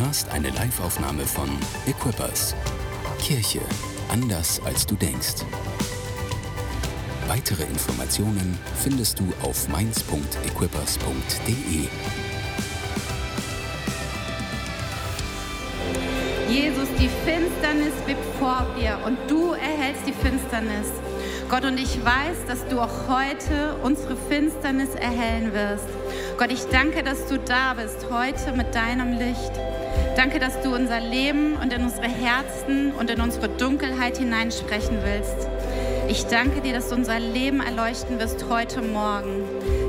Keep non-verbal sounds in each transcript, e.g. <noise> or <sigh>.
hörst eine Liveaufnahme von Equippers. Kirche anders als du denkst. Weitere Informationen findest du auf mainz.equippers.de. Jesus, die Finsternis webt vor dir und du erhältst die Finsternis. Gott, und ich weiß, dass du auch heute unsere Finsternis erhellen wirst. Gott, ich danke, dass du da bist heute mit deinem Licht. Danke, dass du unser Leben und in unsere Herzen und in unsere Dunkelheit hineinsprechen willst. Ich danke dir, dass du unser Leben erleuchten wirst heute Morgen.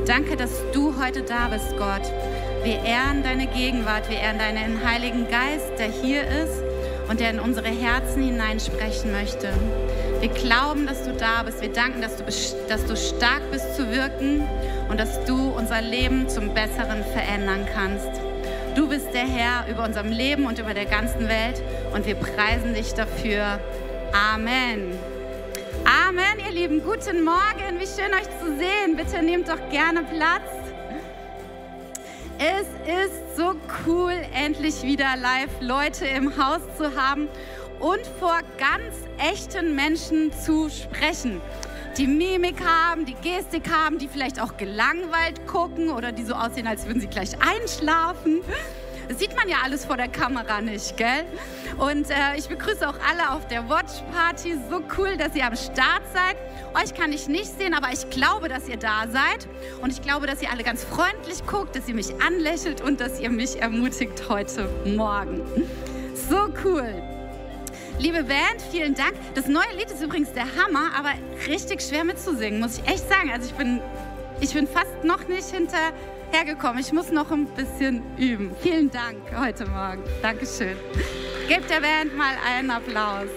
Danke, dass du heute da bist, Gott. Wir ehren deine Gegenwart, wir ehren deinen Heiligen Geist, der hier ist und der in unsere Herzen hineinsprechen möchte. Wir glauben, dass du da bist. Wir danken, dass du, dass du stark bist zu wirken und dass du unser Leben zum Besseren verändern kannst. Du bist der Herr über unserem Leben und über der ganzen Welt und wir preisen dich dafür. Amen. Amen, ihr Lieben. Guten Morgen. Wie schön euch zu sehen. Bitte nehmt doch gerne Platz. Es ist so cool, endlich wieder live Leute im Haus zu haben und vor ganz echten Menschen zu sprechen. Die Mimik haben, die Gestik haben, die vielleicht auch gelangweilt gucken oder die so aussehen, als würden sie gleich einschlafen. Das sieht man ja alles vor der Kamera nicht, gell? Und äh, ich begrüße auch alle auf der Watch Party. So cool, dass ihr am Start seid. Euch kann ich nicht sehen, aber ich glaube, dass ihr da seid. Und ich glaube, dass ihr alle ganz freundlich guckt, dass ihr mich anlächelt und dass ihr mich ermutigt heute Morgen. So cool. Liebe Band, vielen Dank. Das neue Lied ist übrigens der Hammer, aber richtig schwer mitzusingen, muss ich echt sagen. Also ich bin, ich bin fast noch nicht hinter hergekommen. Ich muss noch ein bisschen üben. Vielen Dank heute Morgen. Dankeschön. Gebt der Band mal einen Applaus.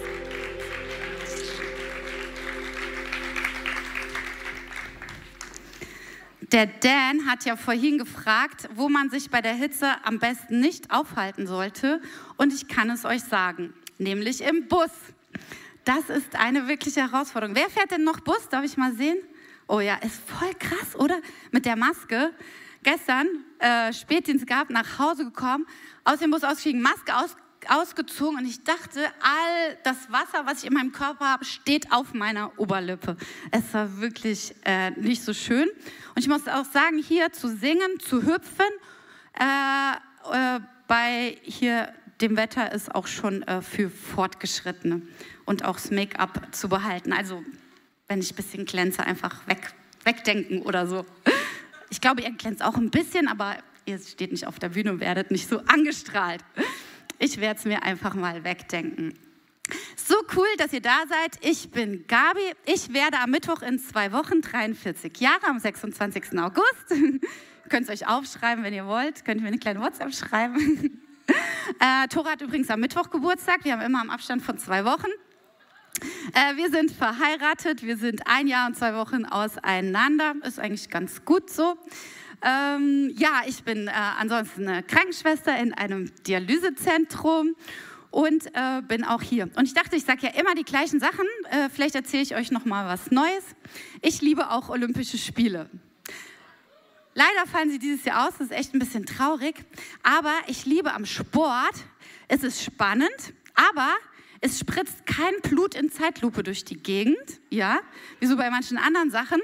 Der Dan hat ja vorhin gefragt, wo man sich bei der Hitze am besten nicht aufhalten sollte. Und ich kann es euch sagen, nämlich im Bus. Das ist eine wirkliche Herausforderung. Wer fährt denn noch Bus? Darf ich mal sehen? Oh ja, ist voll krass, oder? Mit der Maske gestern äh, Spätdienst gehabt, nach Hause gekommen, aus dem Bus ausgestiegen, Maske aus, ausgezogen und ich dachte, all das Wasser, was ich in meinem Körper habe, steht auf meiner Oberlippe. Es war wirklich äh, nicht so schön. Und ich muss auch sagen, hier zu singen, zu hüpfen, äh, äh bei hier dem Wetter ist auch schon äh, für Fortgeschrittene und auch das Make-up zu behalten. Also wenn ich ein bisschen glänze, einfach weg, wegdenken oder so. Ich glaube, ihr glänzt auch ein bisschen, aber ihr steht nicht auf der Bühne und werdet nicht so angestrahlt. Ich werde es mir einfach mal wegdenken. So cool, dass ihr da seid. Ich bin Gabi. Ich werde am Mittwoch in zwei Wochen 43 Jahre, am 26. August. <laughs> Könnt ihr euch aufschreiben, wenn ihr wollt. Könnt ihr mir eine kleine WhatsApp schreiben. <laughs> <laughs> Äh, Tora hat übrigens am Mittwoch Geburtstag. Wir haben immer am Abstand von zwei Wochen. Äh, wir sind verheiratet, wir sind ein Jahr und zwei Wochen auseinander. Ist eigentlich ganz gut so. Ähm, ja, ich bin äh, ansonsten eine Krankenschwester in einem Dialysezentrum und äh, bin auch hier. Und ich dachte, ich sage ja immer die gleichen Sachen. Äh, vielleicht erzähle ich euch noch mal was Neues. Ich liebe auch Olympische Spiele. Leider fallen sie dieses Jahr aus, das ist echt ein bisschen traurig. Aber ich liebe am Sport, es ist spannend, aber es spritzt kein Blut in Zeitlupe durch die Gegend, ja, wie so bei manchen anderen Sachen.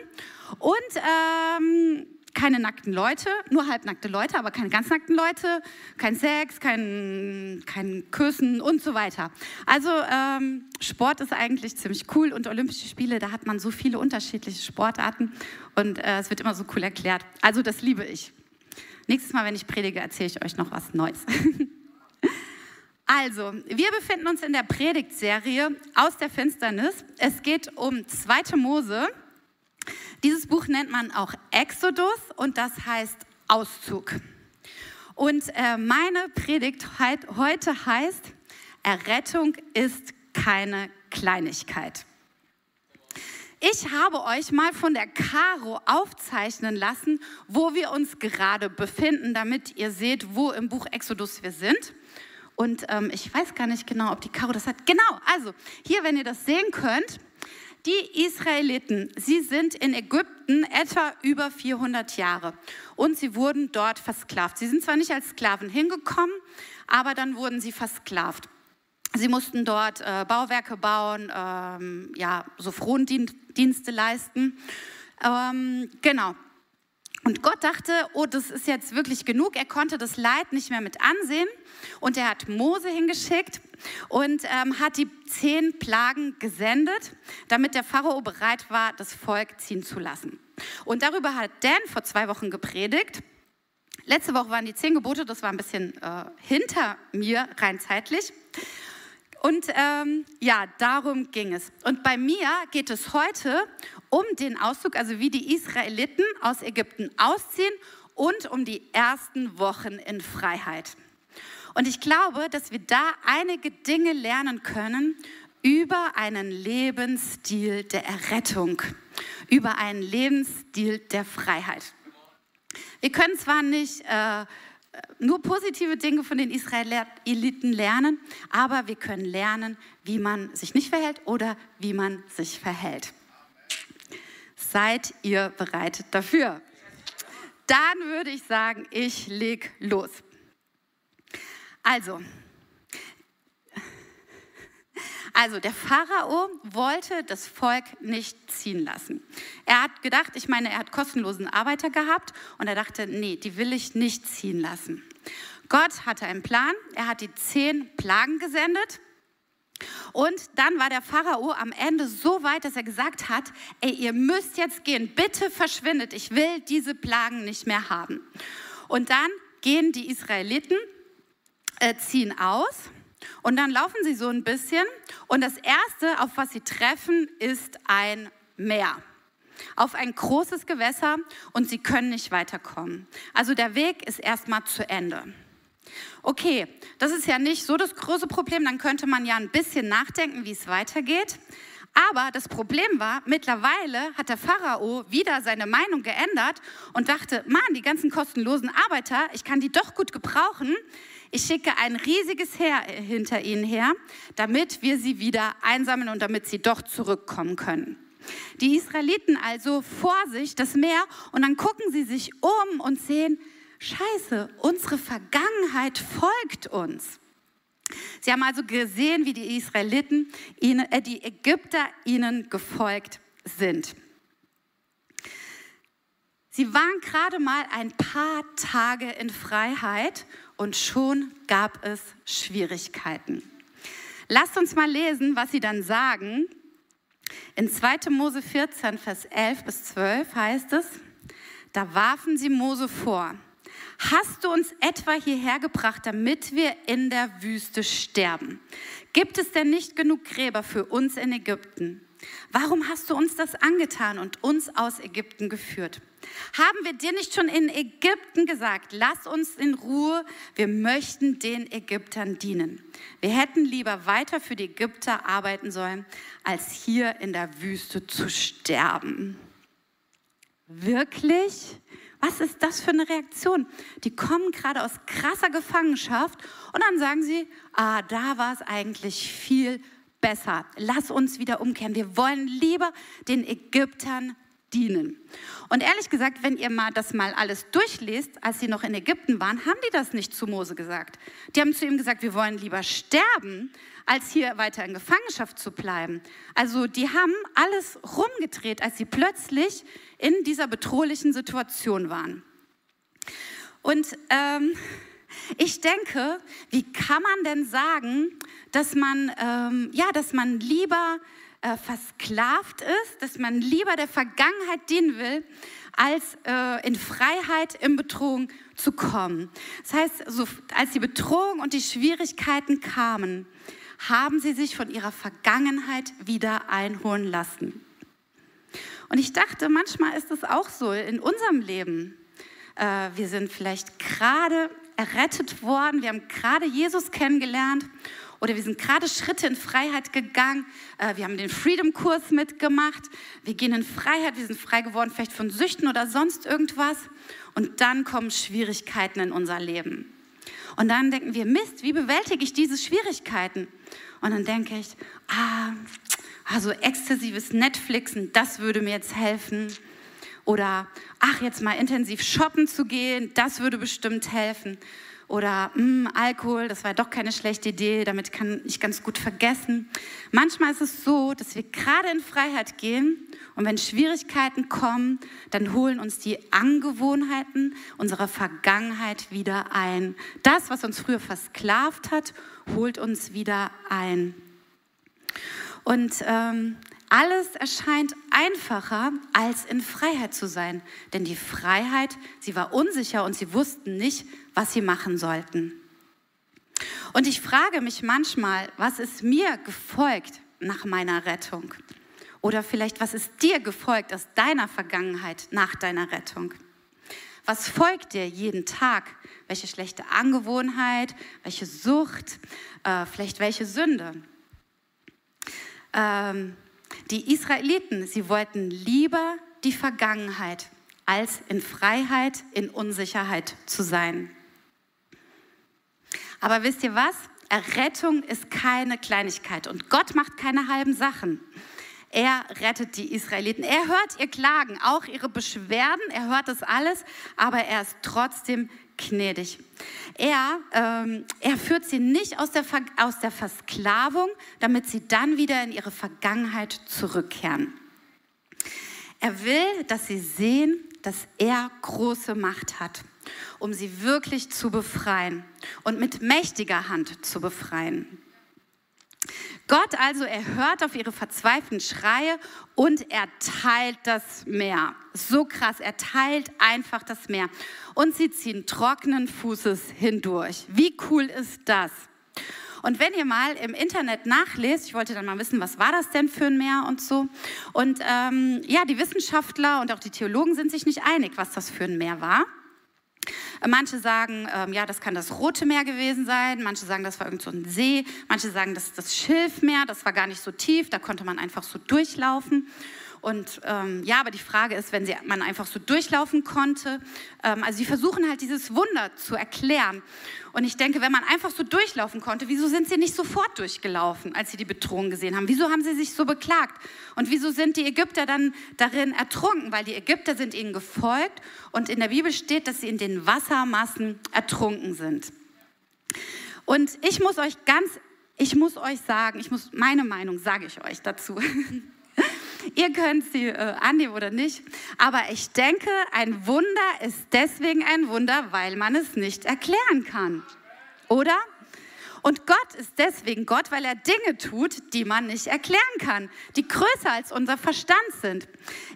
Und ähm, keine nackten Leute, nur halbnackte Leute, aber keine ganz nackten Leute, kein Sex, kein, kein Küssen und so weiter. Also ähm, Sport ist eigentlich ziemlich cool und Olympische Spiele, da hat man so viele unterschiedliche Sportarten und äh, es wird immer so cool erklärt. Also das liebe ich. Nächstes Mal, wenn ich predige, erzähle ich euch noch was Neues. <laughs> Also, wir befinden uns in der Predigtserie aus der Finsternis. Es geht um 2. Mose. Dieses Buch nennt man auch Exodus und das heißt Auszug. Und äh, meine Predigt heute heißt, Errettung ist keine Kleinigkeit. Ich habe euch mal von der Caro aufzeichnen lassen, wo wir uns gerade befinden, damit ihr seht, wo im Buch Exodus wir sind. Und ähm, ich weiß gar nicht genau, ob die Caro das hat. Genau, also hier, wenn ihr das sehen könnt, Die Israeliten, sie sind in Ägypten etwa über 400 Jahre und sie wurden dort versklavt. Sie sind zwar nicht als Sklaven hingekommen, aber dann wurden sie versklavt. Sie mussten dort äh, Bauwerke bauen, ähm, ja, so Frondienste leisten. Ähm, genau. Und Gott dachte, oh, das ist jetzt wirklich genug. Er konnte das Leid nicht mehr mit ansehen. Und er hat Mose hingeschickt und ähm, hat die zehn Plagen gesendet, damit der Pharao bereit war, das Volk ziehen zu lassen. Und darüber hat Dan vor zwei Wochen gepredigt. Letzte Woche waren die zehn Gebote, das war ein bisschen äh, hinter mir rein zeitlich. Und ähm, ja, darum ging es. Und bei mir geht es heute um den Auszug, also wie die Israeliten aus Ägypten ausziehen und um die ersten Wochen in Freiheit. Und ich glaube, dass wir da einige Dinge lernen können über einen Lebensstil der Errettung, über einen Lebensstil der Freiheit. Wir können zwar nicht äh, nur positive Dinge von den Israeliten lernen, aber wir können lernen, wie man sich nicht verhält oder wie man sich verhält. Seid ihr bereit dafür? Dann würde ich sagen, ich leg los. Also, also der Pharao wollte das Volk nicht ziehen lassen. Er hat gedacht, ich meine, er hat kostenlosen Arbeiter gehabt und er dachte, nee, die will ich nicht ziehen lassen. Gott hatte einen Plan, er hat die zehn Plagen gesendet und dann war der Pharao am Ende so weit, dass er gesagt hat, ey, ihr müsst jetzt gehen, bitte verschwindet, ich will diese Plagen nicht mehr haben. Und dann gehen die Israeliten, äh, ziehen aus und dann laufen sie so ein bisschen und das Erste, auf was sie treffen, ist ein Meer. Auf ein großes Gewässer und sie können nicht weiterkommen. Also der Weg ist erstmal zu Ende. Okay, das ist ja nicht so das große Problem, dann könnte man ja ein bisschen nachdenken, wie es weitergeht. Aber das Problem war, mittlerweile hat der Pharao wieder seine Meinung geändert und dachte, Mann, die ganzen kostenlosen Arbeiter, ich kann die doch gut gebrauchen. Ich schicke ein riesiges Heer hinter ihnen her, damit wir sie wieder einsammeln und damit sie doch zurückkommen können. Die Israeliten also vor sich das Meer und dann gucken sie sich um und sehen, scheiße, unsere Vergangenheit folgt uns. Sie haben also gesehen, wie die Israeliten, ihnen, äh, die Ägypter ihnen gefolgt sind. Sie waren gerade mal ein paar Tage in Freiheit und schon gab es Schwierigkeiten. Lasst uns mal lesen, was sie dann sagen. In 2. Mose 14, Vers 11 bis 12 heißt es, da warfen sie Mose vor, hast du uns etwa hierher gebracht, damit wir in der Wüste sterben? Gibt es denn nicht genug Gräber für uns in Ägypten? Warum hast du uns das angetan und uns aus Ägypten geführt? Haben wir dir nicht schon in Ägypten gesagt, lass uns in Ruhe, wir möchten den Ägyptern dienen. Wir hätten lieber weiter für die Ägypter arbeiten sollen, als hier in der Wüste zu sterben. Wirklich? Was ist das für eine Reaktion? Die kommen gerade aus krasser Gefangenschaft und dann sagen sie, ah, da war es eigentlich viel besser. Lass uns wieder umkehren. Wir wollen lieber den Ägyptern dienen. Und ehrlich gesagt, wenn ihr mal das mal alles durchlest, als sie noch in Ägypten waren, haben die das nicht zu Mose gesagt. Die haben zu ihm gesagt, wir wollen lieber sterben, als hier weiter in Gefangenschaft zu bleiben. Also die haben alles rumgedreht, als sie plötzlich in dieser bedrohlichen Situation waren. Und ähm, ich denke, wie kann man denn sagen, dass man, ähm, ja, dass man lieber äh, versklavt ist, dass man lieber der Vergangenheit dienen will, als äh, in Freiheit, in Bedrohung zu kommen. Das heißt, so, als die Bedrohung und die Schwierigkeiten kamen, haben sie sich von ihrer Vergangenheit wieder einholen lassen. Und ich dachte, manchmal ist es auch so in unserem Leben. Äh, wir sind vielleicht gerade errettet worden, wir haben gerade Jesus kennengelernt oder wir sind gerade Schritte in Freiheit gegangen. Äh, wir haben den Freedom-Kurs mitgemacht. Wir gehen in Freiheit, wir sind frei geworden, vielleicht von Süchten oder sonst irgendwas. Und dann kommen Schwierigkeiten in unser Leben. Und dann denken wir, Mist, wie bewältige ich diese Schwierigkeiten? Und dann denke ich, ah, also exzessives Netflixen, das würde mir jetzt helfen. Oder ach, jetzt mal intensiv shoppen zu gehen, das würde bestimmt helfen. Oder mh, hm, Alkohol, das war doch keine schlechte Idee, damit kann ich ganz gut vergessen. Manchmal ist es so, dass wir gerade in Freiheit gehen und wenn Schwierigkeiten kommen, dann holen uns die Angewohnheiten unserer Vergangenheit wieder ein. Das, was uns früher versklavt hat, holt uns wieder ein. Und ähm, alles erscheint einfacher, als in Freiheit zu sein. Denn die Freiheit, sie war unsicher und sie wussten nicht, was sie machen sollten. Und ich frage mich manchmal, was ist mir gefolgt nach meiner Rettung? Oder vielleicht, was ist dir gefolgt aus deiner Vergangenheit nach deiner Rettung? Was folgt dir jeden Tag? Welche schlechte Angewohnheit, welche Sucht, äh, vielleicht welche Sünde? Ähm, die Israeliten, sie wollten lieber die Vergangenheit, als in Freiheit, in Unsicherheit zu sein. Aber wisst ihr was? Errettung ist keine Kleinigkeit und Gott macht keine halben Sachen. Er rettet die Israeliten. Er hört ihr Klagen, auch ihre Beschwerden. Er hört das alles, aber er ist trotzdem gnädig. Er, ähm, er führt sie nicht aus der, aus der Versklavung, damit sie dann wieder in ihre Vergangenheit zurückkehren. Er will, dass sie sehen, dass er große Macht hat, um sie wirklich zu befreien und mit mächtiger Hand zu befreien. Gott also, er hört auf ihre verzweifelten Schreie und er teilt das Meer. So krass, er teilt einfach das Meer. Und sie ziehen trockenen Fußes hindurch. Wie cool ist das? Und wenn ihr mal im Internet nachlest, ich wollte dann mal wissen, was war das denn für ein Meer und so. Und ähm, ja, die Wissenschaftler und auch die Theologen sind sich nicht einig, was das für ein Meer war. Manche sagen, ähm, ja, das kann das Rote Meer gewesen sein. Manche sagen, das war irgend so ein See. Manche sagen, das ist das Schilfmeer. Das war gar nicht so tief. Da konnte man einfach so durchlaufen. Und ähm, ja, aber die Frage ist, wenn sie, man einfach so durchlaufen konnte, ähm, also sie versuchen halt dieses Wunder zu erklären. Und ich denke, wenn man einfach so durchlaufen konnte, wieso sind sie nicht sofort durchgelaufen, als sie die Bedrohung gesehen haben? Wieso haben sie sich so beklagt? Und wieso sind die Ägypter dann darin ertrunken? Weil die Ägypter sind ihnen gefolgt und in der Bibel steht, dass sie in den Wassermassen ertrunken sind. Und ich muss euch ganz, ich muss euch sagen, ich muss meine Meinung sage ich euch dazu. <laughs> Ihr könnt sie äh, annehmen oder nicht. Aber ich denke, ein Wunder ist deswegen ein Wunder, weil man es nicht erklären kann. Oder? Und Gott ist deswegen Gott, weil er Dinge tut, die man nicht erklären kann, die größer als unser Verstand sind.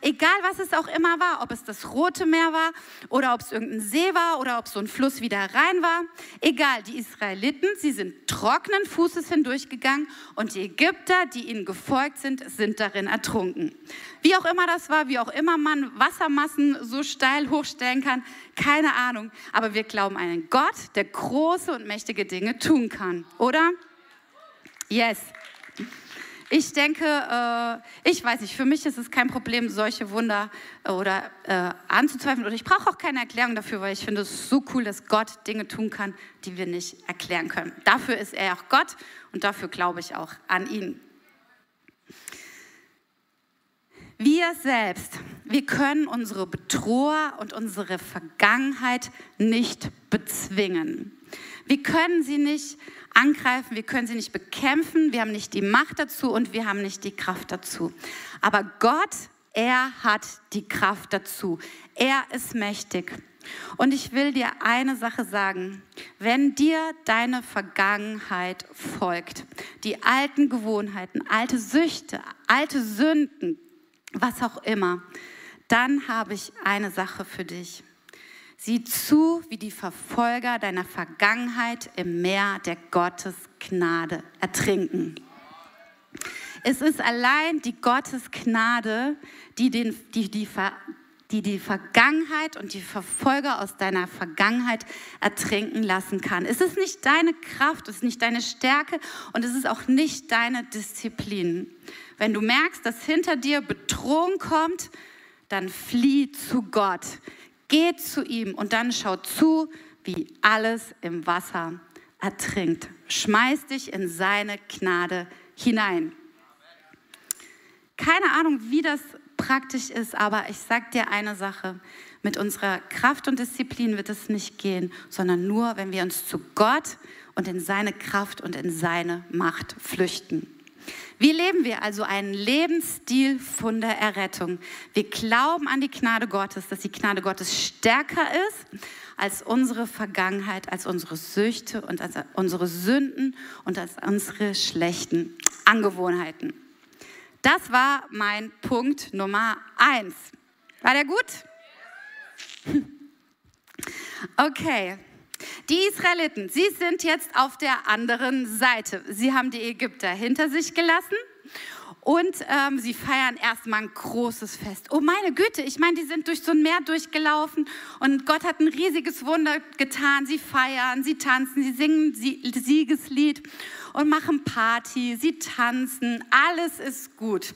Egal, was es auch immer war, ob es das Rote Meer war oder ob es irgendein See war oder ob so ein Fluss wieder rein war. Egal, die Israeliten, sie sind trockenen Fußes hindurchgegangen und die Ägypter, die ihnen gefolgt sind, sind darin ertrunken. Wie auch immer das war, wie auch immer man Wassermassen so steil hochstellen kann, keine Ahnung. Aber wir glauben an einen Gott, der große und mächtige Dinge tun kann, oder? Yes. Ich denke, äh, ich weiß nicht, für mich ist es kein Problem, solche Wunder äh, oder äh, anzuzweifeln. Oder ich brauche auch keine Erklärung dafür, weil ich finde es so cool, dass Gott Dinge tun kann, die wir nicht erklären können. Dafür ist er auch Gott und dafür glaube ich auch an ihn. Wir selbst, wir können unsere Bedroher und unsere Vergangenheit nicht bezwingen. Wir können sie nicht angreifen, wir können sie nicht bekämpfen, wir haben nicht die Macht dazu und wir haben nicht die Kraft dazu. Aber Gott, er hat die Kraft dazu. Er ist mächtig. Und ich will dir eine Sache sagen. Wenn dir deine Vergangenheit folgt, die alten Gewohnheiten, alte Süchte, alte Sünden, was auch immer, dann habe ich eine Sache für dich. Sieh zu, wie die Verfolger deiner Vergangenheit im Meer der Gottesgnade ertrinken. Es ist allein die Gottesgnade, die, den, die, die, die die Vergangenheit und die Verfolger aus deiner Vergangenheit ertrinken lassen kann. Es ist nicht deine Kraft, es ist nicht deine Stärke und es ist auch nicht deine Disziplin. Wenn du merkst, dass hinter dir Bedrohung kommt, dann flieh zu Gott. Geh zu ihm und dann schau zu, wie alles im Wasser ertrinkt. Schmeiß dich in seine Gnade hinein. Keine Ahnung, wie das praktisch ist, aber ich sag dir eine Sache. Mit unserer Kraft und Disziplin wird es nicht gehen, sondern nur, wenn wir uns zu Gott und in seine Kraft und in seine Macht flüchten. Wie leben wir also einen Lebensstil von der Errettung? Wir glauben an die Gnade Gottes, dass die Gnade Gottes stärker ist als unsere Vergangenheit, als unsere Süchte und als unsere Sünden und als unsere schlechten Angewohnheiten. Das war mein Punkt Nummer eins. War der gut? <laughs> Okay. Die Israeliten, sie sind jetzt auf der anderen Seite. Sie haben die Ägypter hinter sich gelassen und ähm, sie feiern erstmal ein großes Fest. Oh meine Güte, ich meine, die sind durch so ein Meer durchgelaufen und Gott hat ein riesiges Wunder getan. Sie feiern, sie tanzen, sie singen Siegeslied und machen Party, sie tanzen, alles ist gut.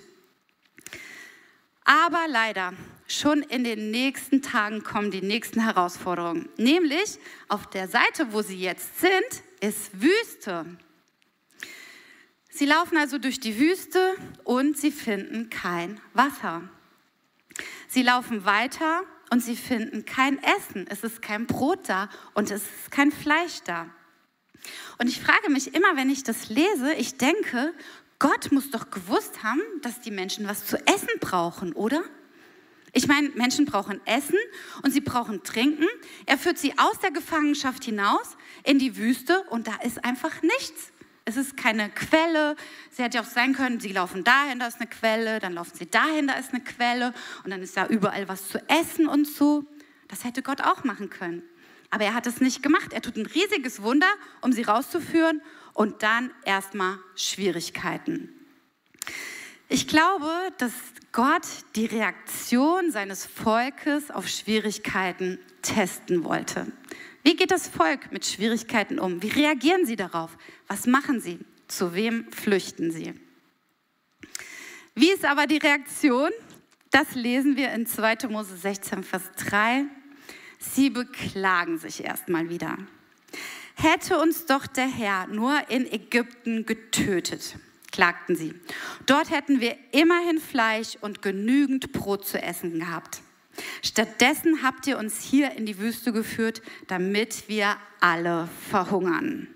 Aber leider, schon in den nächsten Tagen kommen die nächsten Herausforderungen. Nämlich auf der Seite, wo sie jetzt sind, ist Wüste. Sie laufen also durch die Wüste und sie finden kein Wasser. Sie laufen weiter und sie finden kein Essen. Es ist kein Brot da und es ist kein Fleisch da. Und ich frage mich immer, wenn ich das lese, ich denke, Gott muss doch gewusst haben, dass die Menschen was zu essen brauchen, oder? Ich meine, Menschen brauchen Essen und sie brauchen Trinken. Er führt sie aus der Gefangenschaft hinaus in die Wüste und da ist einfach nichts. Es ist keine Quelle. Sie hätte ja auch sein können, sie laufen dahin, da ist eine Quelle, dann laufen sie dahin, da ist eine Quelle und dann ist da überall was zu essen und so. Das hätte Gott auch machen können. Aber er hat es nicht gemacht. Er tut ein riesiges Wunder, um sie rauszuführen und dann erstmal Schwierigkeiten. Ich glaube, dass Gott die Reaktion seines Volkes auf Schwierigkeiten testen wollte. Wie geht das Volk mit Schwierigkeiten um? Wie reagieren sie darauf? Was machen sie? Zu wem flüchten sie? Wie ist aber die Reaktion? Das lesen wir in 2. Mose 16, Vers 3. Sie beklagen sich erstmal wieder. Hätte uns doch der Herr nur in Ägypten getötet, klagten sie. Dort hätten wir immerhin Fleisch und genügend Brot zu essen gehabt. Stattdessen habt ihr uns hier in die Wüste geführt, damit wir alle verhungern.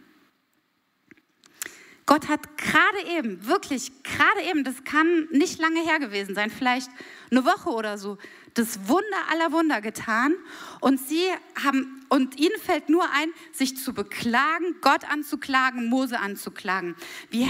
Gott hat gerade eben, wirklich gerade eben, das kann nicht lange her gewesen sein, vielleicht eine Woche oder so, das Wunder aller Wunder getan. Und sie haben, und ihnen fällt nur ein, sich zu beklagen, Gott anzuklagen, Mose anzuklagen. Wie,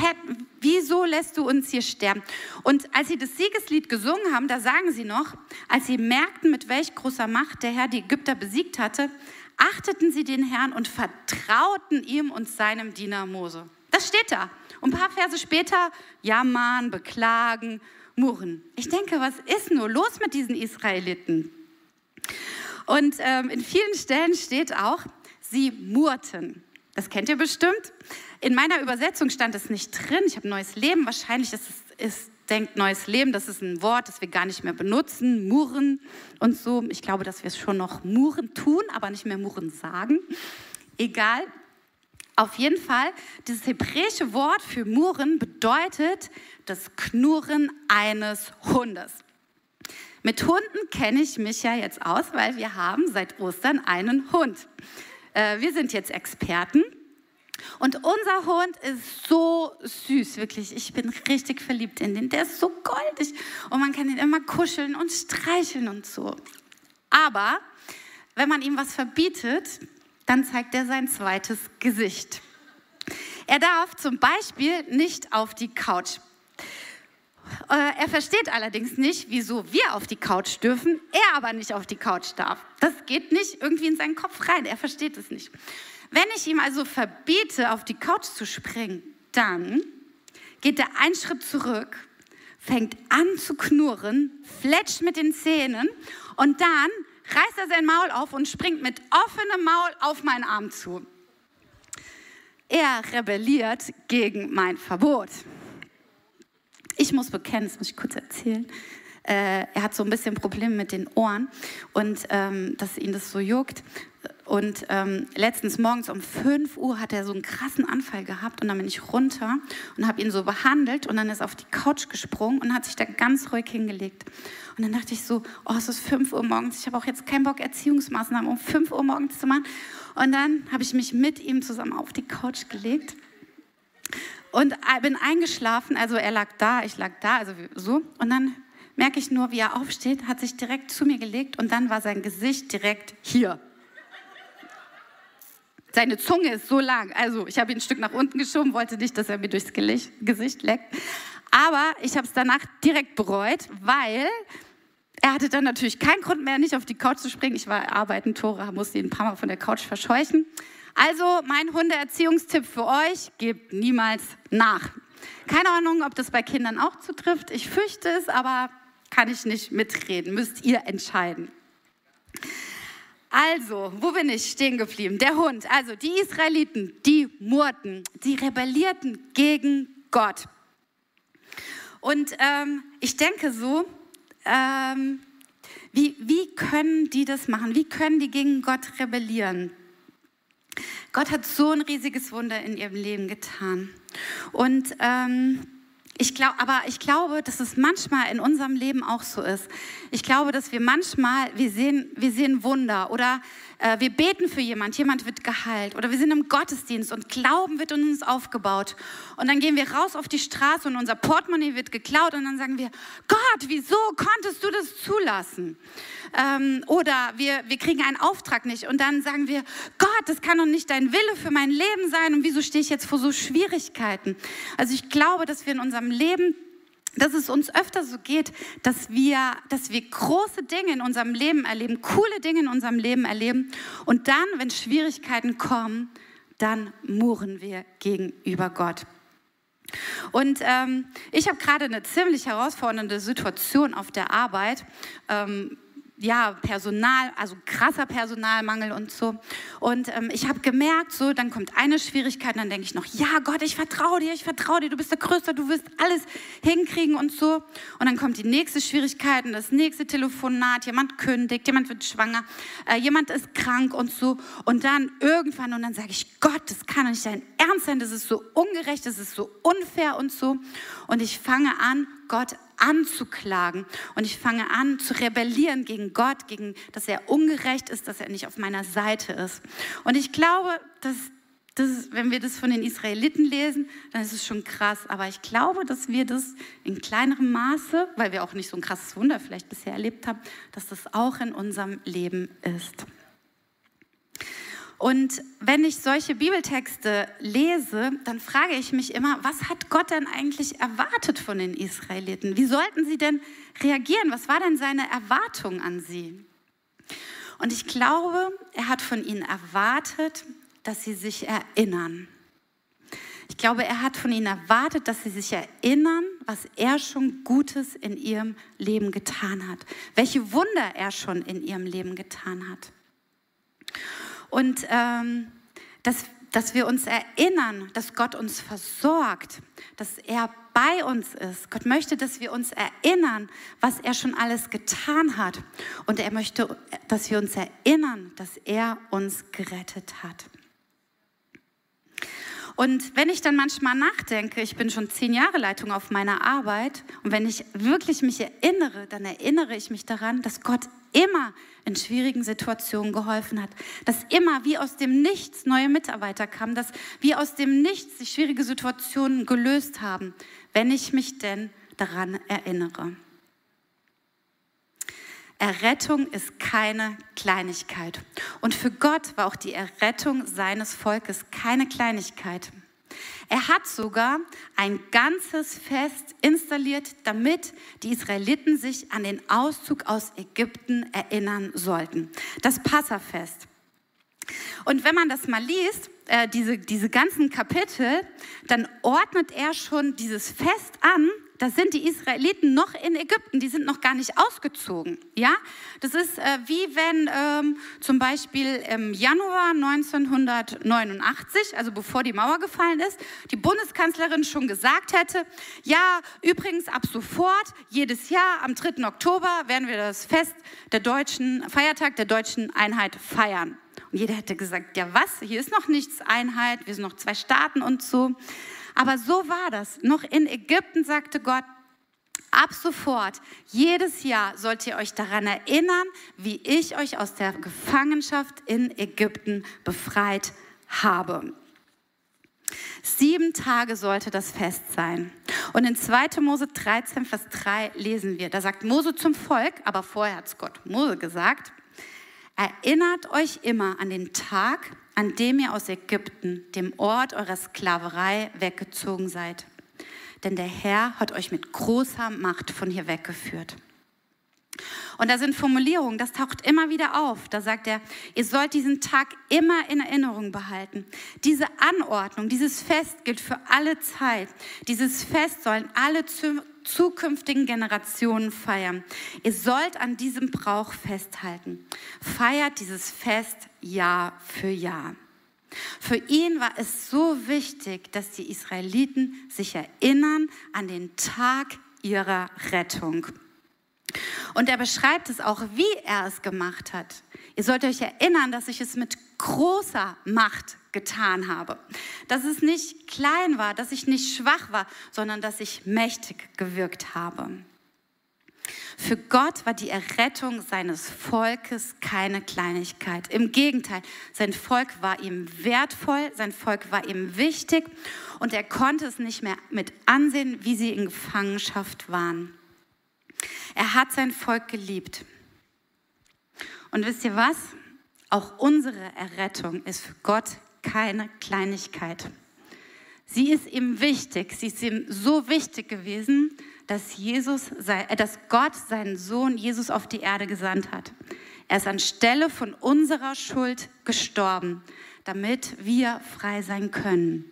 wieso lässt du uns hier sterben? Und als sie das Siegeslied gesungen haben, da sagen sie noch, als sie merkten, mit welch großer Macht der Herr die Ägypter besiegt hatte, achteten sie den Herrn und vertrauten ihm und seinem Diener Mose. Das steht da. Und ein paar Verse später jammern, beklagen, murren. Ich denke, was ist nur los mit diesen Israeliten? Und ähm, in vielen Stellen steht auch, sie murrten. Das kennt ihr bestimmt. In meiner Übersetzung stand es nicht drin. Ich habe neues Leben. Wahrscheinlich ist es, ist, denkt neues Leben, das ist ein Wort, das wir gar nicht mehr benutzen. Murren und so. Ich glaube, dass wir es schon noch murren tun, aber nicht mehr murren sagen. Egal. Auf jeden Fall, dieses hebräische Wort für murren bedeutet das Knurren eines Hundes. Mit Hunden kenne ich mich ja jetzt aus, weil wir haben seit Ostern einen Hund. Äh, wir sind jetzt Experten und unser Hund ist so süß, wirklich. Ich bin richtig verliebt in den. Der ist so goldig und man kann ihn immer kuscheln und streicheln und so. Aber wenn man ihm was verbietet, dann zeigt er sein zweites Gesicht. Er darf zum Beispiel nicht auf die Couch. Äh, er versteht allerdings nicht, wieso wir auf die Couch dürfen, er aber nicht auf die Couch darf. Das geht nicht irgendwie in seinen Kopf rein. Er versteht es nicht. Wenn ich ihm also verbiete, auf die Couch zu springen, dann geht er einen Schritt zurück, fängt an zu knurren, fletscht mit den Zähnen und dann reißt er sein Maul auf und springt mit offenem Maul auf meinen Arm zu. Er rebelliert gegen mein Verbot. Ich muss bekennen, das muss ich kurz erzählen. Äh, er hat so ein bisschen Probleme mit den Ohren und ähm, dass ihn das so juckt. Und ähm, letztens morgens um 5 Uhr hat er so einen krassen Anfall gehabt und dann bin ich runter und habe ihn so behandelt und dann ist er auf die Couch gesprungen und hat sich da ganz ruhig hingelegt. Und dann dachte ich so, oh, es ist 5 Uhr morgens, ich habe auch jetzt keinen Bock, Erziehungsmaßnahmen um 5 Uhr morgens zu machen. Und dann habe ich mich mit ihm zusammen auf die Couch gelegt und bin eingeschlafen. Also er lag da, ich lag da, also so. Und dann merke ich nur, wie er aufsteht, hat sich direkt zu mir gelegt und dann war sein Gesicht direkt hier. Seine Zunge ist so lang. Also ich habe ihn ein Stück nach unten geschoben, wollte nicht, dass er mir durchs Gesicht leckt. Aber ich habe es danach direkt bereut, weil er hatte dann natürlich keinen Grund mehr, nicht auf die Couch zu springen. Ich war arbeiten, Tore, musste ihn ein paar Mal von der Couch verscheuchen. Also mein Hundeerziehungstipp für euch, gebt niemals nach. Keine Ahnung, ob das bei Kindern auch zutrifft. Ich fürchte es, aber kann ich nicht mitreden. Müsst ihr entscheiden. Also, wo bin ich stehen geblieben? Der Hund. Also, die Israeliten, die murrten, die rebellierten gegen Gott. Und ähm, ich denke so, ähm, wie, wie können die das machen? Wie können die gegen Gott rebellieren? Gott hat so ein riesiges Wunder in ihrem Leben getan. Und ähm, ich glaube, aber ich glaube, dass es manchmal in unserem Leben auch so ist. Ich glaube, dass wir manchmal, wir sehen, wir sehen Wunder oder wir beten für jemand, jemand wird geheilt oder wir sind im Gottesdienst und Glauben wird in uns aufgebaut. Und dann gehen wir raus auf die Straße und unser Portemonnaie wird geklaut und dann sagen wir, Gott, wieso konntest du das zulassen? Ähm, oder wir, wir kriegen einen Auftrag nicht und dann sagen wir, Gott, das kann doch nicht dein Wille für mein Leben sein und wieso stehe ich jetzt vor so Schwierigkeiten? Also ich glaube, dass wir in unserem Leben dass es uns öfter so geht, dass wir, dass wir große Dinge in unserem Leben erleben, coole Dinge in unserem Leben erleben und dann, wenn Schwierigkeiten kommen, dann murren wir gegenüber Gott. Und ähm, ich habe gerade eine ziemlich herausfordernde Situation auf der Arbeit. Ähm, ja, Personal, also krasser Personalmangel und so. Und ähm, ich habe gemerkt, so, dann kommt eine Schwierigkeit, dann denke ich noch, ja Gott, ich vertraue dir, ich vertraue dir, du bist der Größte, du wirst alles hinkriegen und so. Und dann kommt die nächste Schwierigkeit und das nächste Telefonat, jemand kündigt, jemand wird schwanger, äh, jemand ist krank und so. Und dann irgendwann, und dann sage ich, Gott, das kann doch nicht dein Ernst sein, das ist so ungerecht, das ist so unfair und so. Und ich fange an, Gott anzuklagen und ich fange an zu rebellieren gegen Gott, gegen, dass er ungerecht ist, dass er nicht auf meiner Seite ist. Und ich glaube, dass das, wenn wir das von den Israeliten lesen, dann ist es schon krass. Aber ich glaube, dass wir das in kleinerem Maße, weil wir auch nicht so ein krasses Wunder vielleicht bisher erlebt haben, dass das auch in unserem Leben ist. Und wenn ich solche Bibeltexte lese, dann frage ich mich immer, was hat Gott denn eigentlich erwartet von den Israeliten? Wie sollten sie denn reagieren? Was war denn seine Erwartung an sie? Und ich glaube, er hat von ihnen erwartet, dass sie sich erinnern. Ich glaube, er hat von ihnen erwartet, dass sie sich erinnern, was er schon Gutes in ihrem Leben getan hat, welche Wunder er schon in ihrem Leben getan hat. Und ähm, dass, dass wir uns erinnern, dass Gott uns versorgt, dass er bei uns ist. Gott möchte, dass wir uns erinnern, was er schon alles getan hat. Und er möchte, dass wir uns erinnern, dass er uns gerettet hat. Und wenn ich dann manchmal nachdenke, ich bin schon zehn Jahre Leitung auf meiner Arbeit, und wenn ich wirklich mich erinnere, dann erinnere ich mich daran, dass Gott immer in schwierigen Situationen geholfen hat, dass immer wie aus dem Nichts neue Mitarbeiter kamen, dass wie aus dem Nichts sich schwierige Situationen gelöst haben, wenn ich mich denn daran erinnere. Errettung ist keine Kleinigkeit. Und für Gott war auch die Errettung seines Volkes keine Kleinigkeit. Er hat sogar ein ganzes Fest installiert, damit die Israeliten sich an den Auszug aus Ägypten erinnern sollten. Das Passafest. Und wenn man das mal liest, äh, diese, diese ganzen Kapitel, dann ordnet er schon dieses Fest an da sind die Israeliten noch in Ägypten, die sind noch gar nicht ausgezogen. Ja, das ist äh, wie wenn ähm, zum Beispiel im Januar 1989, also bevor die Mauer gefallen ist, die Bundeskanzlerin schon gesagt hätte: Ja, übrigens ab sofort jedes Jahr am 3. Oktober werden wir das Fest der deutschen Feiertag der deutschen Einheit feiern. Und jeder hätte gesagt, ja was, hier ist noch nichts Einheit, wir sind noch zwei Staaten und so. Aber so war das. Noch in Ägypten sagte Gott, Ab sofort, jedes Jahr sollt ihr euch daran erinnern, wie ich euch aus der Gefangenschaft in Ägypten befreit habe. Sieben Tage sollte das Fest sein. Und in 2. Mose 13, Vers 3 lesen wir, da sagt Mose zum Volk, aber vorher hat es Gott Mose gesagt, erinnert euch immer an den Tag, an dem ihr aus Ägypten, dem Ort eurer Sklaverei, weggezogen seid denn der Herr hat euch mit großer Macht von hier weggeführt. Und da sind Formulierungen, das taucht immer wieder auf. Da sagt er, ihr sollt diesen Tag immer in Erinnerung behalten. Diese Anordnung, dieses Fest gilt für alle Zeit. Dieses Fest sollen alle zukünftigen Generationen feiern. Ihr sollt an diesem Brauch festhalten. Feiert dieses Fest Jahr für Jahr. Für ihn war es so wichtig, dass die Israeliten sich erinnern an den Tag ihrer Rettung. Und er beschreibt es auch, wie er es gemacht hat. Ihr sollt euch erinnern, dass ich es mit großer Macht getan habe. Dass es nicht klein war, dass ich nicht schwach war, sondern dass ich mächtig gewirkt habe. Für Gott war die Errettung seines Volkes keine Kleinigkeit. Im Gegenteil, sein Volk war ihm wertvoll, sein Volk war ihm wichtig und er konnte es nicht mehr mit ansehen, wie sie in Gefangenschaft waren. Er hat sein Volk geliebt. Und wisst ihr was? Auch unsere Errettung ist für Gott keine Kleinigkeit. Sie ist ihm wichtig, sie ist ihm so wichtig gewesen, dass, Jesus, äh, dass Gott seinen Sohn Jesus auf die Erde gesandt hat. Er ist anstelle von unserer Schuld gestorben, damit wir frei sein können.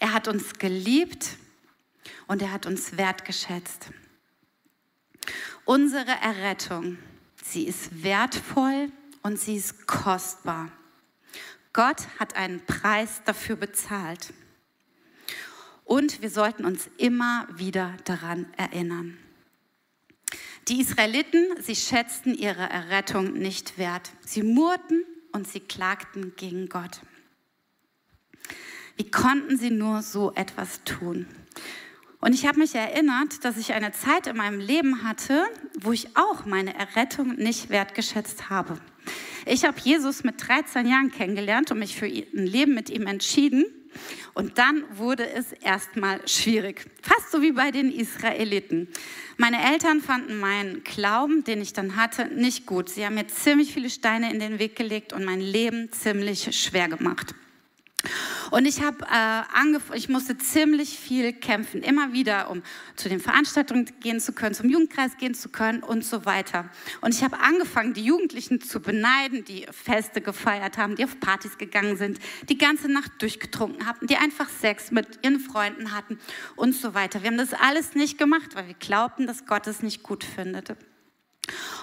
Er hat uns geliebt und er hat uns wertgeschätzt. Unsere Errettung, sie ist wertvoll und sie ist kostbar. Gott hat einen Preis dafür bezahlt. Und wir sollten uns immer wieder daran erinnern. Die Israeliten, sie schätzten ihre Errettung nicht wert. Sie murrten und sie klagten gegen Gott. Wie konnten sie nur so etwas tun? Und ich habe mich erinnert, dass ich eine Zeit in meinem Leben hatte, wo ich auch meine Errettung nicht wertgeschätzt habe. Ich habe Jesus mit 13 Jahren kennengelernt und mich für ein Leben mit ihm entschieden. Und dann wurde es erstmal schwierig, fast so wie bei den Israeliten. Meine Eltern fanden meinen Glauben, den ich dann hatte, nicht gut. Sie haben mir ziemlich viele Steine in den Weg gelegt und mein Leben ziemlich schwer gemacht. Und ich habe äh, ich musste ziemlich viel kämpfen, immer wieder, um zu den Veranstaltungen gehen zu können, zum Jugendkreis gehen zu können und so weiter. Und ich habe angefangen, die Jugendlichen zu beneiden, die Feste gefeiert haben, die auf Partys gegangen sind, die ganze Nacht durchgetrunken haben, die einfach Sex mit ihren Freunden hatten und so weiter. Wir haben das alles nicht gemacht, weil wir glaubten, dass Gott es nicht gut findet.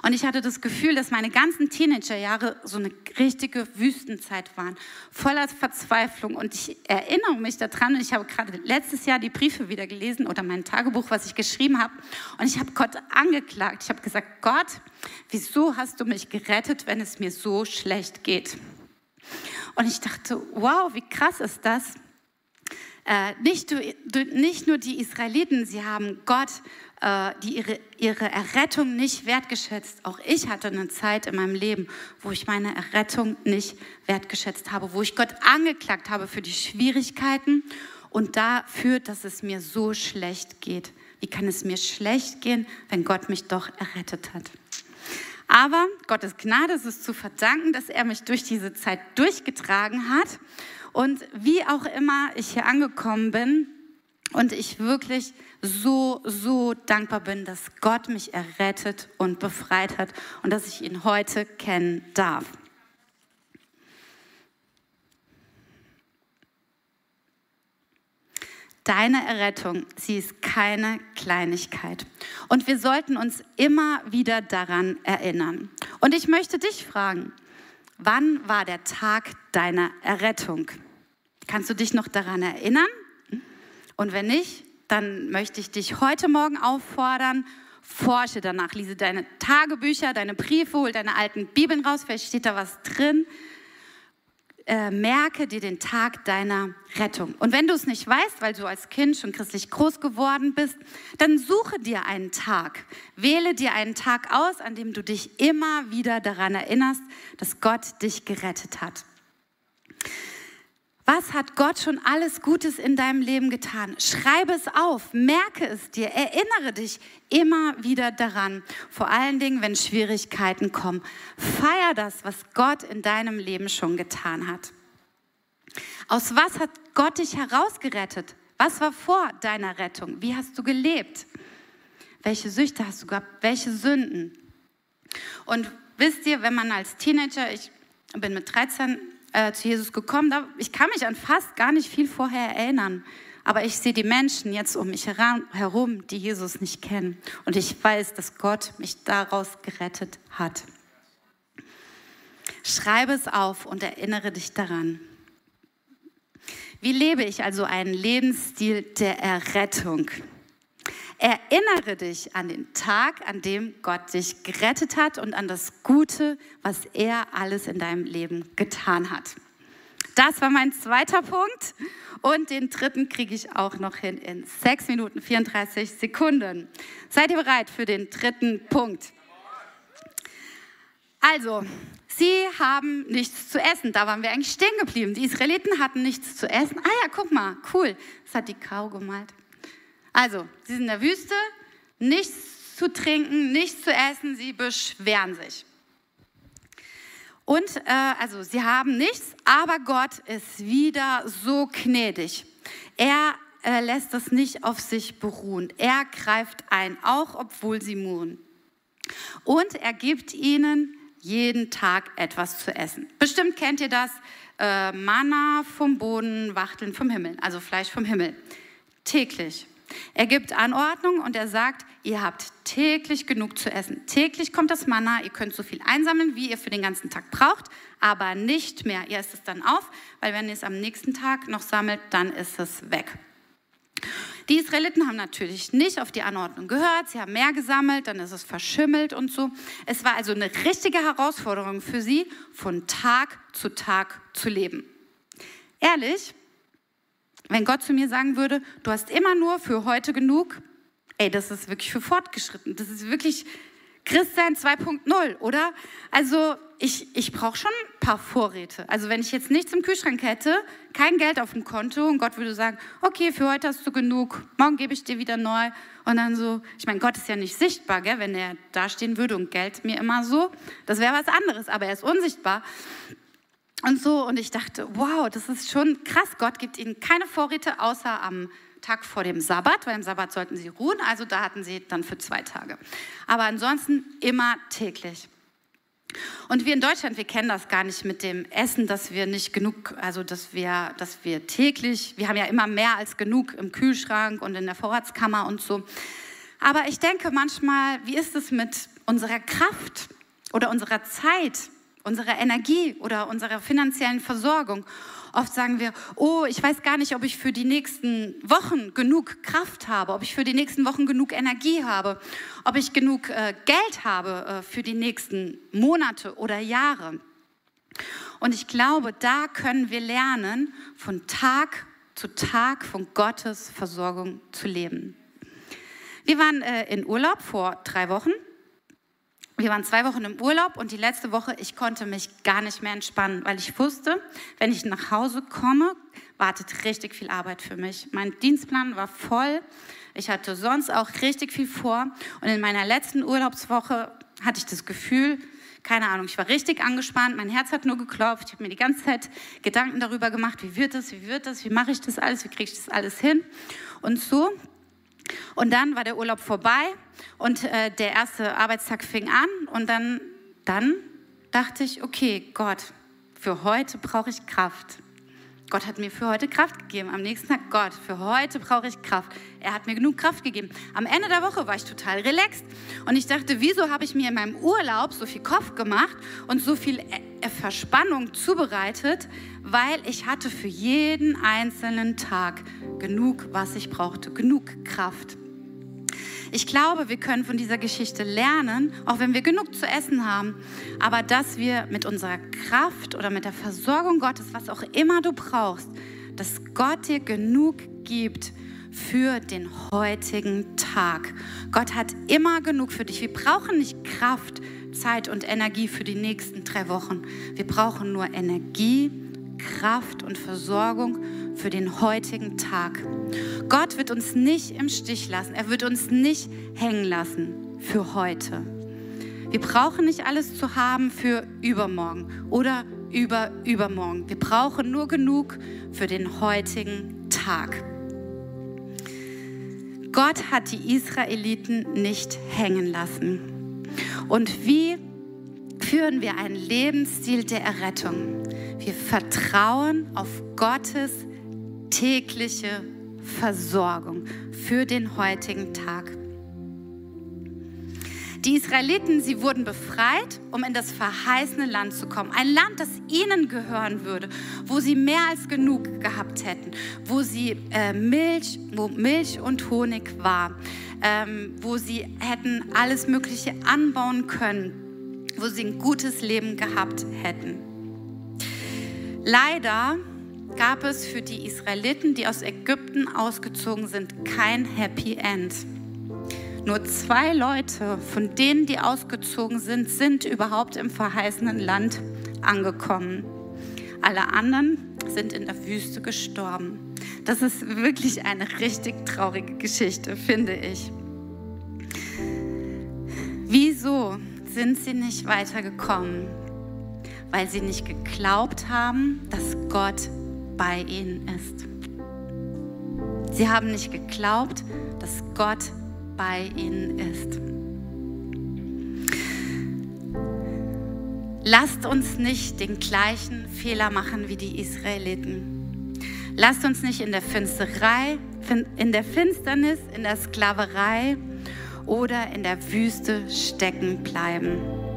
Und ich hatte das Gefühl, dass meine ganzen Teenagerjahre so eine richtige Wüstenzeit waren, voller Verzweiflung. Und ich erinnere mich daran, und ich habe gerade letztes Jahr die Briefe wieder gelesen oder mein Tagebuch, was ich geschrieben habe. Und ich habe Gott angeklagt. Ich habe gesagt, Gott, wieso hast du mich gerettet, wenn es mir so schlecht geht? Und ich dachte, wow, wie krass ist das? Äh, nicht, nicht nur die Israeliten, sie haben Gott die ihre, ihre Errettung nicht wertgeschätzt. Auch ich hatte eine Zeit in meinem Leben, wo ich meine Errettung nicht wertgeschätzt habe, wo ich Gott angeklagt habe für die Schwierigkeiten und dafür, dass es mir so schlecht geht. Wie kann es mir schlecht gehen, wenn Gott mich doch errettet hat? Aber Gottes Gnade ist es zu verdanken, dass er mich durch diese Zeit durchgetragen hat. Und wie auch immer ich hier angekommen bin, und ich wirklich so, so dankbar bin, dass Gott mich errettet und befreit hat und dass ich ihn heute kennen darf. Deine Errettung, sie ist keine Kleinigkeit. Und wir sollten uns immer wieder daran erinnern. Und ich möchte dich fragen, wann war der Tag deiner Errettung? Kannst du dich noch daran erinnern? Und wenn nicht, dann möchte ich dich heute Morgen auffordern, Forsche danach, lese deine Tagebücher, deine Briefe, hol deine alten Bibeln raus, vielleicht steht da was drin. Äh, merke dir den Tag deiner Rettung. Und wenn du es nicht weißt, weil du als Kind schon christlich groß geworden bist, dann suche dir einen Tag. Wähle dir einen Tag aus, an dem du dich immer wieder daran erinnerst, dass Gott dich gerettet hat. Was hat Gott schon alles Gutes in deinem Leben getan? Schreibe es auf, merke es dir, erinnere dich immer wieder daran. Vor allen Dingen, wenn Schwierigkeiten kommen. Feier das, was Gott in deinem Leben schon getan hat. Aus was hat Gott dich herausgerettet? Was war vor deiner Rettung? Wie hast du gelebt? Welche Süchte hast du gehabt? Welche Sünden? Und wisst ihr, wenn man als Teenager, ich bin mit 13 äh, zu Jesus gekommen. Ich kann mich an fast gar nicht viel vorher erinnern. Aber ich sehe die Menschen jetzt um mich herum, die Jesus nicht kennen. Und ich weiß, dass Gott mich daraus gerettet hat. Schreibe es auf und erinnere dich daran. Wie lebe ich also einen Lebensstil der Errettung? Erinnere dich an den Tag, an dem Gott dich gerettet hat und an das Gute, was er alles in deinem Leben getan hat. Das war mein zweiter Punkt. Und den dritten kriege ich auch noch hin in 6 Minuten 34 Sekunden. Seid ihr bereit für den dritten Punkt? Also, sie haben nichts zu essen. Da waren wir eigentlich stehen geblieben. Die Israeliten hatten nichts zu essen. Ah ja, guck mal, cool. Das hat die Kau gemalt. Also, sie sind in der Wüste, nichts zu trinken, nichts zu essen, sie beschweren sich. Und äh, also sie haben nichts, aber Gott ist wieder so gnädig. Er äh, lässt das nicht auf sich beruhen. Er greift ein, auch obwohl sie murren. Und er gibt ihnen jeden Tag etwas zu essen. Bestimmt kennt ihr das. Äh, Manna vom Boden, Wachteln vom Himmel, also Fleisch vom Himmel. Täglich. Er gibt Anordnung und er sagt, ihr habt täglich genug zu essen. Täglich kommt das Manna, ihr könnt so viel einsammeln, wie ihr für den ganzen Tag braucht, aber nicht mehr. Ihr esst es dann auf, weil wenn ihr es am nächsten Tag noch sammelt, dann ist es weg. Die Israeliten haben natürlich nicht auf die Anordnung gehört, sie haben mehr gesammelt, dann ist es verschimmelt und so. Es war also eine richtige Herausforderung für sie, von Tag zu Tag zu leben. Ehrlich, wenn Gott zu mir sagen würde, du hast immer nur für heute genug, ey, das ist wirklich für fortgeschritten. Das ist wirklich Christsein 2.0, oder? Also ich, ich brauche schon ein paar Vorräte. Also wenn ich jetzt nichts im Kühlschrank hätte, kein Geld auf dem Konto und Gott würde sagen, okay, für heute hast du genug, morgen gebe ich dir wieder neu. Und dann so, ich meine, Gott ist ja nicht sichtbar, gell? wenn er dastehen würde und Geld mir immer so, das wäre was anderes, aber er ist unsichtbar und so. Und ich dachte, wow, das ist schon krass. Gott gibt ihnen keine Vorräte außer am Tag vor dem Sabbat, weil am Sabbat sollten sie ruhen. Also da hatten sie dann für zwei Tage. Aber ansonsten immer täglich. Und wir in Deutschland, wir kennen das gar nicht mit dem Essen, dass wir nicht genug, also dass wir, dass wir täglich, wir haben ja immer mehr als genug im Kühlschrank und in der Vorratskammer und so. Aber ich denke manchmal, wie ist es mit unserer Kraft oder unserer Zeit? Unserer Energie oder unserer finanziellen Versorgung. Oft sagen wir, oh, ich weiß gar nicht, ob ich für die nächsten Wochen genug Kraft habe, ob ich für die nächsten Wochen genug Energie habe, ob ich genug äh, Geld habe äh, für die nächsten Monate oder Jahre. Und ich glaube, da können wir lernen, von Tag zu Tag von Gottes Versorgung zu leben. Wir waren äh, in Urlaub vor drei Wochen wir waren zwei Wochen im Urlaub und die letzte Woche, ich konnte mich gar nicht mehr entspannen, weil ich wusste, wenn ich nach Hause komme, wartet richtig viel Arbeit für mich. Mein Dienstplan war voll. Ich hatte sonst auch richtig viel vor. Und in meiner letzten Urlaubswoche hatte ich das Gefühl, keine Ahnung, ich war richtig angespannt, mein Herz hat nur geklopft, ich habe mir die ganze Zeit Gedanken darüber gemacht, wie wird das, wie wird das, wie mache ich das alles, wie kriege ich das alles hin. Und so und dann war der Urlaub vorbei und äh, der erste Arbeitstag fing an und dann, dann dachte ich, okay, Gott, für heute brauche ich Kraft. Gott hat mir für heute Kraft gegeben. Am nächsten Tag, Gott, für heute brauche ich Kraft. Er hat mir genug Kraft gegeben. Am Ende der Woche war ich total relaxed und ich dachte, wieso habe ich mir in meinem Urlaub so viel Kopf gemacht und so viel äh, Verspannung zubereitet, weil ich hatte für jeden einzelnen Tag genug, was ich brauchte, genug Kraft. Ich glaube, wir können von dieser Geschichte lernen, auch wenn wir genug zu essen haben, aber dass wir mit unserer Kraft oder mit der Versorgung Gottes, was auch immer du brauchst, dass Gott dir genug gibt für den heutigen Tag. Gott hat immer genug für dich. Wir brauchen nicht Kraft, Zeit und Energie für die nächsten drei Wochen. Wir brauchen nur Energie, Kraft und Versorgung für den heutigen Tag. Gott wird uns nicht im Stich lassen. Er wird uns nicht hängen lassen für heute. Wir brauchen nicht alles zu haben für übermorgen oder über übermorgen. Wir brauchen nur genug für den heutigen Tag. Gott hat die Israeliten nicht hängen lassen. Und wie führen wir einen Lebensstil der Errettung? Wir vertrauen auf Gottes tägliche Versorgung für den heutigen Tag. Die Israeliten, sie wurden befreit, um in das verheißene Land zu kommen. Ein Land, das ihnen gehören würde, wo sie mehr als genug gehabt hätten, wo sie äh, Milch, wo Milch und Honig war, ähm, wo sie hätten alles Mögliche anbauen können, wo sie ein gutes Leben gehabt hätten. Leider gab es für die Israeliten, die aus Ägypten ausgezogen sind, kein Happy End. Nur zwei Leute von denen, die ausgezogen sind, sind überhaupt im verheißenen Land angekommen. Alle anderen sind in der Wüste gestorben. Das ist wirklich eine richtig traurige Geschichte, finde ich. Wieso sind sie nicht weitergekommen? Weil sie nicht geglaubt haben, dass Gott bei ihnen ist. Sie haben nicht geglaubt, dass Gott bei ihnen ist. Lasst uns nicht den gleichen Fehler machen wie die Israeliten. Lasst uns nicht in der in der Finsternis, in der Sklaverei oder in der Wüste stecken bleiben.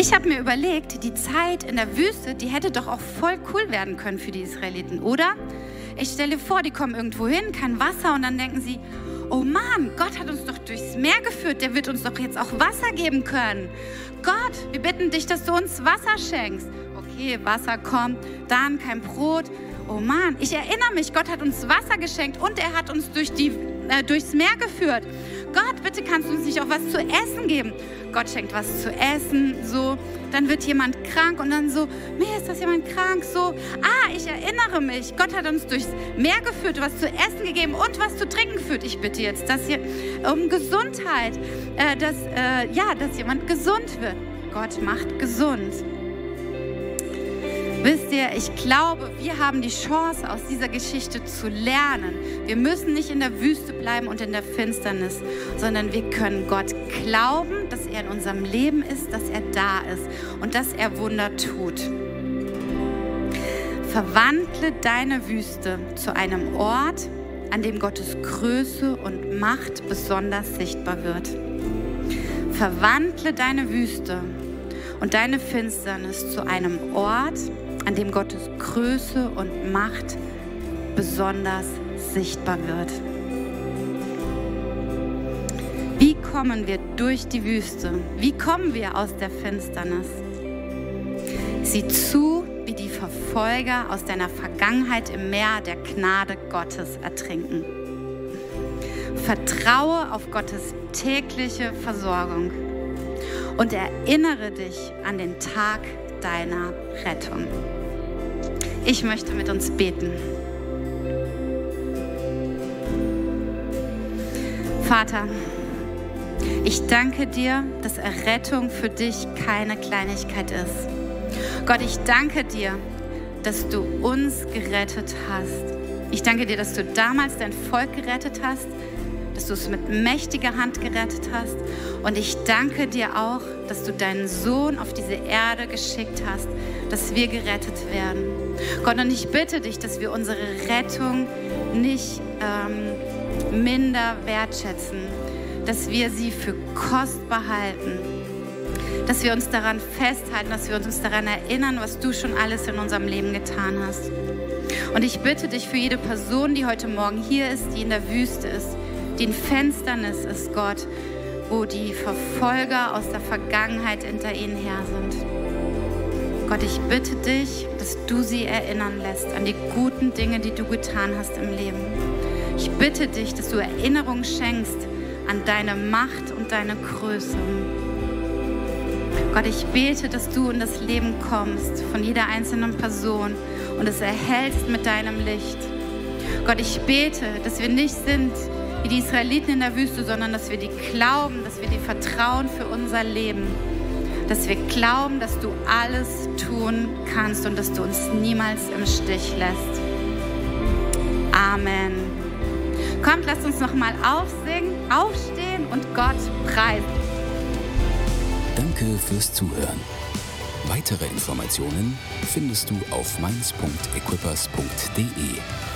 Ich habe mir überlegt, die Zeit in der Wüste, die hätte doch auch voll cool werden können für die Israeliten, oder? Ich stelle vor, die kommen irgendwo hin, kein Wasser und dann denken sie, oh Mann, Gott hat uns doch durchs Meer geführt, der wird uns doch jetzt auch Wasser geben können. Gott, wir bitten dich, dass du uns Wasser schenkst. Okay, Wasser kommt, dann kein Brot. Oh Mann, ich erinnere mich, Gott hat uns Wasser geschenkt und er hat uns durch die, äh, durchs Meer geführt. Gott, bitte kannst du uns nicht auch was zu essen geben? Gott schenkt was zu essen, so. Dann wird jemand krank und dann so, mir ist das jemand krank, so. Ah, ich erinnere mich, Gott hat uns durchs Meer geführt, was zu essen gegeben und was zu trinken geführt. Ich bitte jetzt, dass hier um Gesundheit, äh, dass, äh, ja, dass jemand gesund wird. Gott macht gesund. Wisst ihr, ich glaube, wir haben die Chance, aus dieser Geschichte zu lernen. Wir müssen nicht in der Wüste bleiben und in der Finsternis, sondern wir können Gott glauben, dass er in unserem Leben ist, dass er da ist und dass er Wunder tut. Verwandle deine Wüste zu einem Ort, an dem Gottes Größe und Macht besonders sichtbar wird. Verwandle deine Wüste und deine Finsternis zu einem Ort, an dem Gottes Größe und Macht besonders sichtbar wird. Wie kommen wir durch die Wüste? Wie kommen wir aus der Finsternis? Sieh zu, wie die Verfolger aus deiner Vergangenheit im Meer der Gnade Gottes ertrinken. Vertraue auf Gottes tägliche Versorgung und erinnere dich an den Tag deiner Rettung. Ich möchte mit uns beten. Vater, ich danke dir, dass Errettung für dich keine Kleinigkeit ist. Gott, ich danke dir, dass du uns gerettet hast. Ich danke dir, dass du damals dein Volk gerettet hast, dass du es mit mächtiger Hand gerettet hast. Und ich danke dir auch, dass du deinen Sohn auf diese Erde geschickt hast, dass wir gerettet werden. Gott, und ich bitte dich, dass wir unsere Rettung nicht ähm, minder wertschätzen, dass wir sie für kostbar halten, dass wir uns daran festhalten, dass wir uns daran erinnern, was du schon alles in unserem Leben getan hast. Und ich bitte dich für jede Person, die heute Morgen hier ist, die in der Wüste ist, die in Fensternis ist, Gott, wo die Verfolger aus der Vergangenheit hinter ihnen her sind. Gott, ich bitte dich, dass du sie erinnern lässt an die guten Dinge, die du getan hast im Leben. Ich bitte dich, dass du Erinnerung schenkst an deine Macht und deine Größe. Gott, ich bete, dass du in das Leben kommst von jeder einzelnen Person und es erhältst mit deinem Licht. Gott, ich bete, dass wir nicht sind wie die Israeliten in der Wüste, sondern dass wir dir glauben, dass wir dir vertrauen für unser Leben. Dass wir glauben, dass du alles tun kannst und dass du uns niemals im Stich lässt. Amen. Kommt, lasst uns nochmal aufsingen, aufstehen und Gott preisen. Danke fürs Zuhören. Weitere Informationen findest du auf mainz.equippers.de.